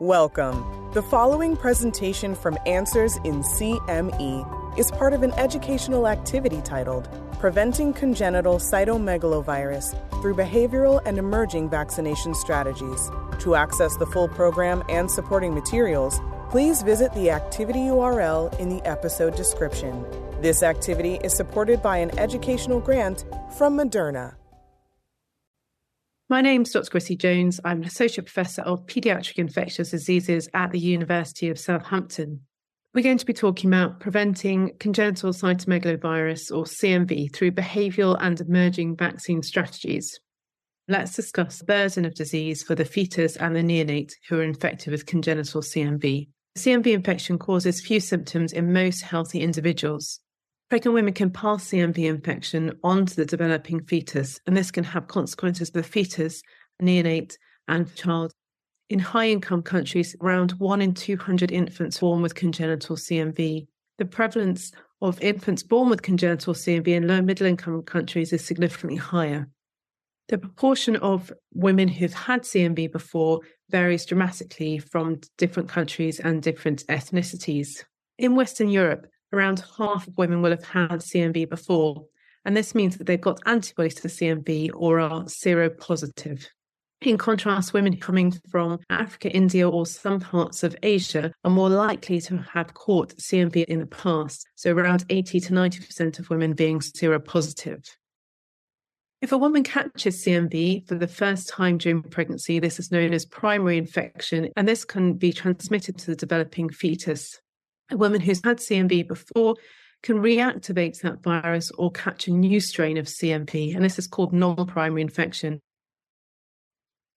Welcome. The following presentation from Answers in CME is part of an educational activity titled Preventing Congenital Cytomegalovirus Through Behavioral and Emerging Vaccination Strategies. To access the full program and supporting materials, please visit the activity URL in the episode description. This activity is supported by an educational grant from Moderna. My name's Dr. Chrissy Jones. I'm an Associate Professor of Paediatric Infectious Diseases at the University of Southampton. We're going to be talking about preventing congenital cytomegalovirus or CMV through behavioural and emerging vaccine strategies. Let's discuss the burden of disease for the fetus and the neonate who are infected with congenital CMV. CMV infection causes few symptoms in most healthy individuals. Pregnant women can pass CMV infection on to the developing fetus, and this can have consequences for the fetus, neonate, and child. In high income countries, around 1 in 200 infants born with congenital CMV. The prevalence of infants born with congenital CMV in low middle income countries is significantly higher. The proportion of women who've had CMV before varies dramatically from different countries and different ethnicities. In Western Europe, around half of women will have had CMV before, and this means that they've got antibodies to CMV or are seropositive. In contrast, women coming from Africa, India, or some parts of Asia are more likely to have caught CMV in the past, so around 80 to 90% of women being seropositive. If a woman catches CMV for the first time during pregnancy, this is known as primary infection, and this can be transmitted to the developing fetus a woman who's had CMV before can reactivate that virus or catch a new strain of CMV, and this is called non primary infection.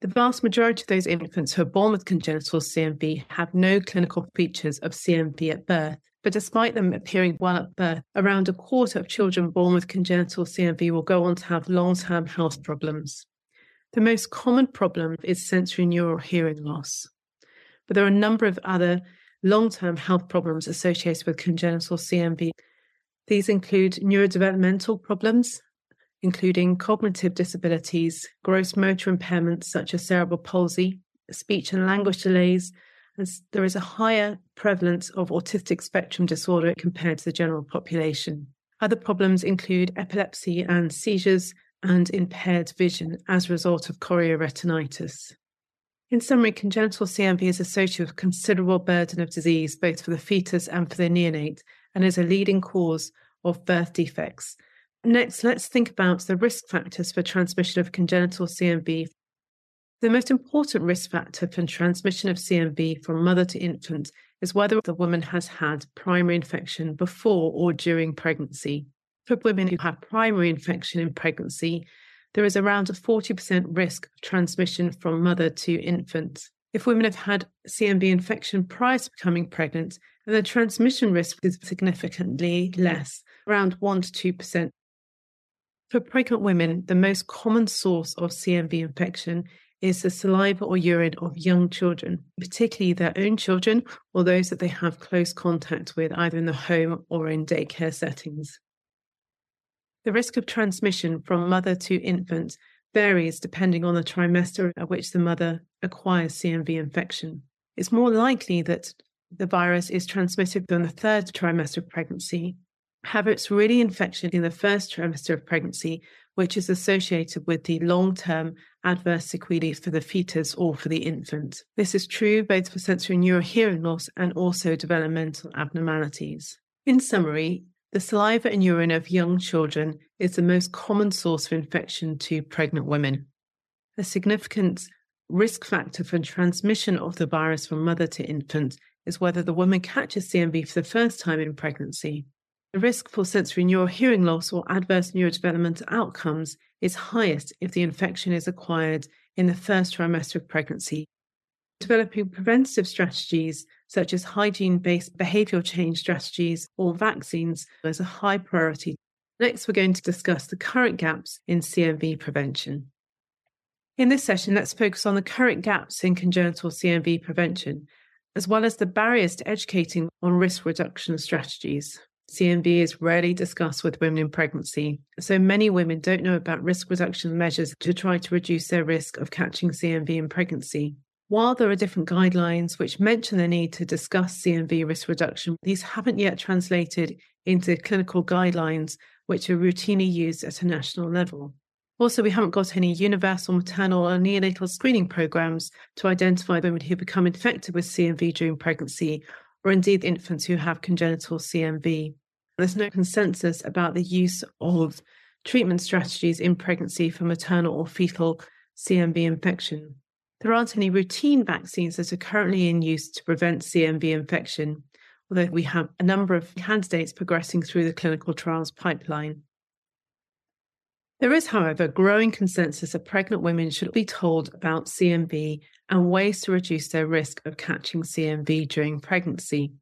The vast majority of those infants who are born with congenital CMV have no clinical features of CMV at birth. But despite them appearing well at birth, around a quarter of children born with congenital CMV will go on to have long term health problems. The most common problem is sensory neural hearing loss. But there are a number of other long term health problems associated with congenital CMV. These include neurodevelopmental problems, including cognitive disabilities, gross motor impairments such as cerebral palsy, speech and language delays, as there is a higher prevalence of autistic spectrum disorder compared to the general population. Other problems include epilepsy and seizures and impaired vision as a result of chorioretinitis. In summary, congenital CMV is associated with considerable burden of disease, both for the fetus and for the neonate, and is a leading cause of birth defects. Next, let's think about the risk factors for transmission of congenital CMV. The most important risk factor for transmission of CMV from mother to infant is whether the woman has had primary infection before or during pregnancy. For women who have primary infection in pregnancy, there is around a 40% risk of transmission from mother to infant. If women have had CMV infection prior to becoming pregnant, then the transmission risk is significantly less, around 1 to 2%. For pregnant women, the most common source of CMV infection is the saliva or urine of young children, particularly their own children or those that they have close contact with, either in the home or in daycare settings. The risk of transmission from mother to infant varies depending on the trimester at which the mother acquires CMV infection. It's more likely that the virus is transmitted in the third trimester of pregnancy. However, it's really infection in the first trimester of pregnancy, which is associated with the long term adverse sequelae for the fetus or for the infant. This is true both for sensory neural hearing loss and also developmental abnormalities. In summary, the saliva and urine of young children is the most common source of infection to pregnant women. A significant risk factor for transmission of the virus from mother to infant is whether the woman catches CMV for the first time in pregnancy. The risk for sensory neural hearing loss or adverse neurodevelopmental outcomes is highest if the infection is acquired in the first trimester of pregnancy. Developing preventative strategies such as hygiene based behavioral change strategies or vaccines, is a high priority. Next, we're going to discuss the current gaps in CMV prevention. In this session, let's focus on the current gaps in congenital CMV prevention, as well as the barriers to educating on risk reduction strategies. CMV is rarely discussed with women in pregnancy, so many women don't know about risk reduction measures to try to reduce their risk of catching CMV in pregnancy. While there are different guidelines which mention the need to discuss CMV risk reduction, these haven't yet translated into clinical guidelines which are routinely used at a national level. Also, we haven't got any universal maternal or neonatal screening programs to identify women who become infected with CMV during pregnancy, or indeed infants who have congenital CMV. There's no consensus about the use of treatment strategies in pregnancy for maternal or fetal CMV infection. There aren't any routine vaccines that are currently in use to prevent CMV infection, although we have a number of candidates progressing through the clinical trials pipeline. There is, however, growing consensus that pregnant women should be told about CMV and ways to reduce their risk of catching CMV during pregnancy.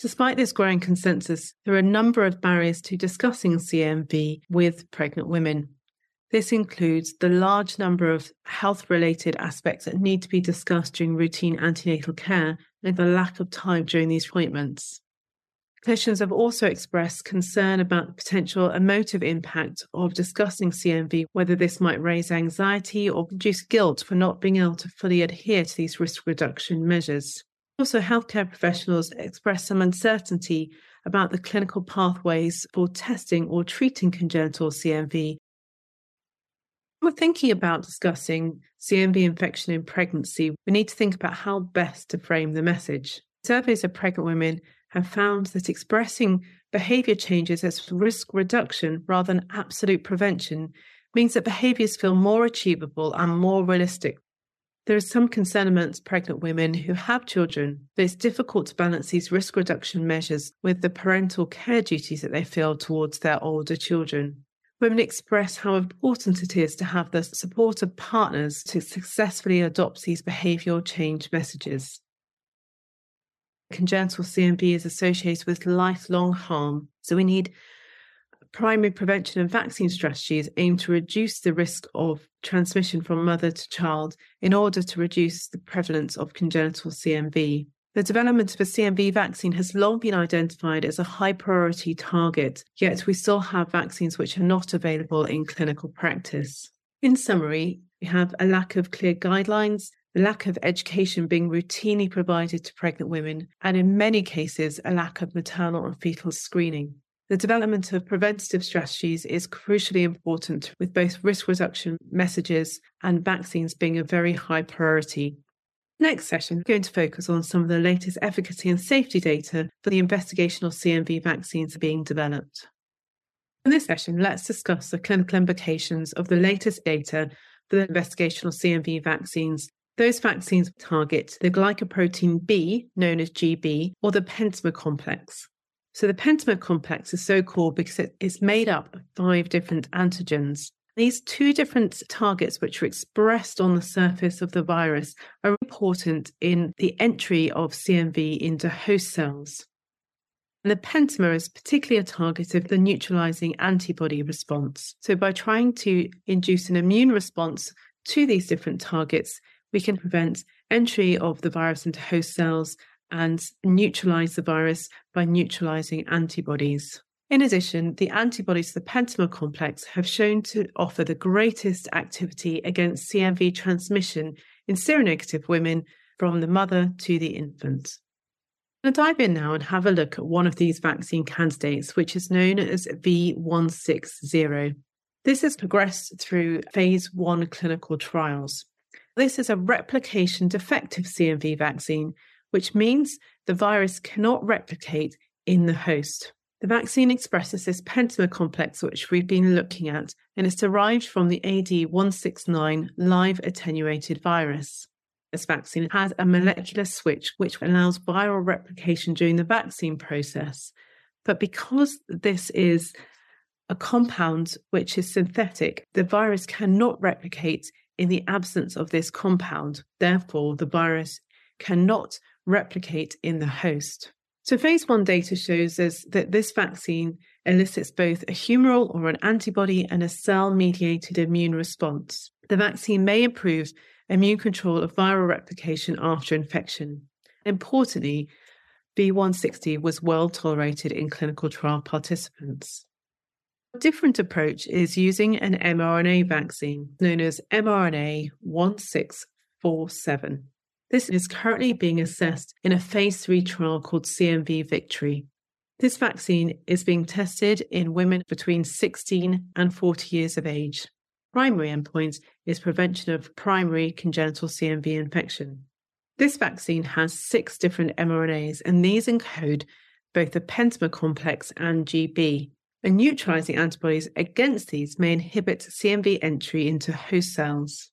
Despite this growing consensus, there are a number of barriers to discussing CMV with pregnant women. This includes the large number of health related aspects that need to be discussed during routine antenatal care and the lack of time during these appointments. Clinicians have also expressed concern about the potential emotive impact of discussing CMV, whether this might raise anxiety or produce guilt for not being able to fully adhere to these risk reduction measures. Also, healthcare professionals express some uncertainty about the clinical pathways for testing or treating congenital CMV we're thinking about discussing CMV infection in pregnancy, we need to think about how best to frame the message. Surveys of pregnant women have found that expressing behavior changes as risk reduction rather than absolute prevention means that behaviors feel more achievable and more realistic. There is some concern amongst pregnant women who have children that it's difficult to balance these risk reduction measures with the parental care duties that they feel towards their older children. Women express how important it is to have the support of partners to successfully adopt these behavioural change messages. Congenital CMV is associated with lifelong harm, so we need primary prevention and vaccine strategies aimed to reduce the risk of transmission from mother to child in order to reduce the prevalence of congenital CMV. The development of a CMV vaccine has long been identified as a high priority target, yet we still have vaccines which are not available in clinical practice. In summary, we have a lack of clear guidelines, the lack of education being routinely provided to pregnant women, and in many cases, a lack of maternal and fetal screening. The development of preventative strategies is crucially important, with both risk reduction messages and vaccines being a very high priority. Next session, we're going to focus on some of the latest efficacy and safety data for the investigational CMV vaccines being developed. In this session, let's discuss the clinical implications of the latest data for the investigational CMV vaccines. Those vaccines target the glycoprotein B, known as GB, or the pentamer complex. So the pentamer complex is so called because it is made up of five different antigens. These two different targets, which are expressed on the surface of the virus, are important in the entry of CMV into host cells. And the pentamer is particularly a target of the neutralizing antibody response. So, by trying to induce an immune response to these different targets, we can prevent entry of the virus into host cells and neutralize the virus by neutralizing antibodies. In addition, the antibodies to the pentamer complex have shown to offer the greatest activity against CMV transmission in seronegative women from the mother to the infant. I'm going to dive in now and have a look at one of these vaccine candidates, which is known as V160. This has progressed through phase one clinical trials. This is a replication defective CMV vaccine, which means the virus cannot replicate in the host. The vaccine expresses this pentamer complex, which we've been looking at, and it's derived from the AD169 live attenuated virus. This vaccine has a molecular switch which allows viral replication during the vaccine process. But because this is a compound which is synthetic, the virus cannot replicate in the absence of this compound. Therefore, the virus cannot replicate in the host. So, phase one data shows us that this vaccine elicits both a humoral or an antibody and a cell mediated immune response. The vaccine may improve immune control of viral replication after infection. Importantly, V160 was well tolerated in clinical trial participants. A different approach is using an mRNA vaccine known as mRNA 1647. This is currently being assessed in a phase 3 trial called CMV Victory. This vaccine is being tested in women between 16 and 40 years of age. Primary endpoint is prevention of primary congenital CMV infection. This vaccine has six different mRNAs, and these encode both the pentamer complex and GB. And neutralizing antibodies against these may inhibit CMV entry into host cells.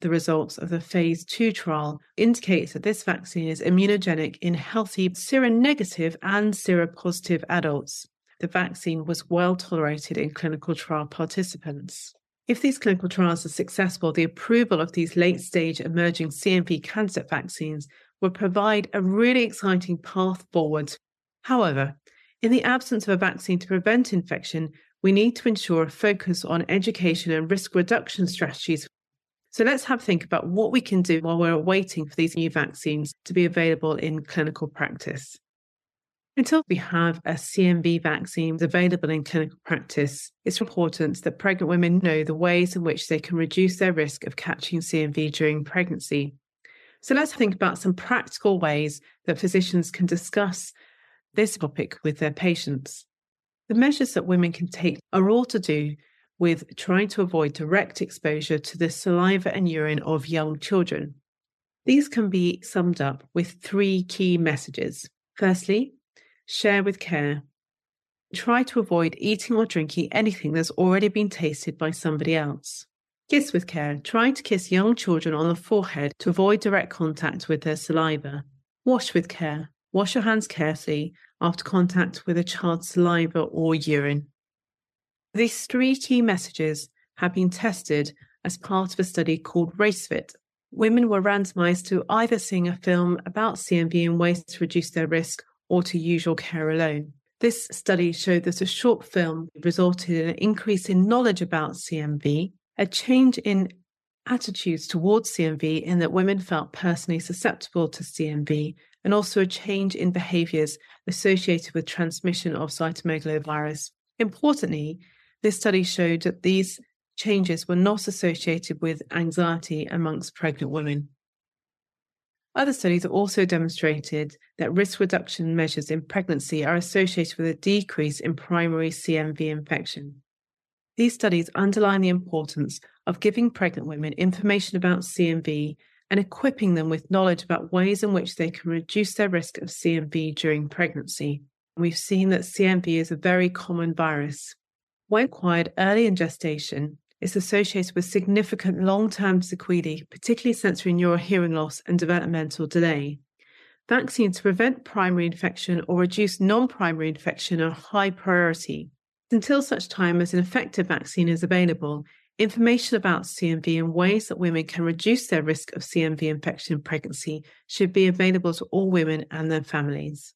The results of the phase 2 trial indicates that this vaccine is immunogenic in healthy seronegative and seropositive adults. The vaccine was well tolerated in clinical trial participants. If these clinical trials are successful, the approval of these late stage emerging CMV cancer vaccines will provide a really exciting path forward. However, in the absence of a vaccine to prevent infection, we need to ensure a focus on education and risk reduction strategies. So let's have a think about what we can do while we're waiting for these new vaccines to be available in clinical practice. Until we have a CMV vaccine available in clinical practice, it's important that pregnant women know the ways in which they can reduce their risk of catching CMV during pregnancy. So let's think about some practical ways that physicians can discuss this topic with their patients. The measures that women can take are all to do with trying to avoid direct exposure to the saliva and urine of young children. These can be summed up with three key messages. Firstly, Share with care. Try to avoid eating or drinking anything that's already been tasted by somebody else. Kiss with care. Try to kiss young children on the forehead to avoid direct contact with their saliva. Wash with care. Wash your hands carefully after contact with a child's saliva or urine. These three key messages have been tested as part of a study called RACEFIT. Women were randomized to either seeing a film about CMV and ways to reduce their risk or to usual care alone. This study showed that a short film resulted in an increase in knowledge about CMV, a change in attitudes towards CMV in that women felt personally susceptible to CMV, and also a change in behaviors associated with transmission of cytomegalovirus. Importantly, this study showed that these changes were not associated with anxiety amongst pregnant women. Other studies also demonstrated that risk reduction measures in pregnancy are associated with a decrease in primary CMV infection. These studies underline the importance of giving pregnant women information about CMV and equipping them with knowledge about ways in which they can reduce their risk of CMV during pregnancy. We've seen that CMV is a very common virus. When acquired early in gestation, is associated with significant long term sequelae, particularly sensory neural hearing loss and developmental delay. Vaccines to prevent primary infection or reduce non primary infection are high priority. Until such time as an effective vaccine is available, information about CMV and ways that women can reduce their risk of CMV infection in pregnancy should be available to all women and their families.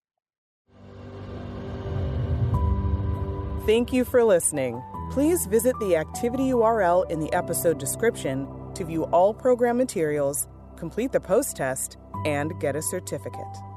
Thank you for listening. Please visit the activity URL in the episode description to view all program materials, complete the post test, and get a certificate.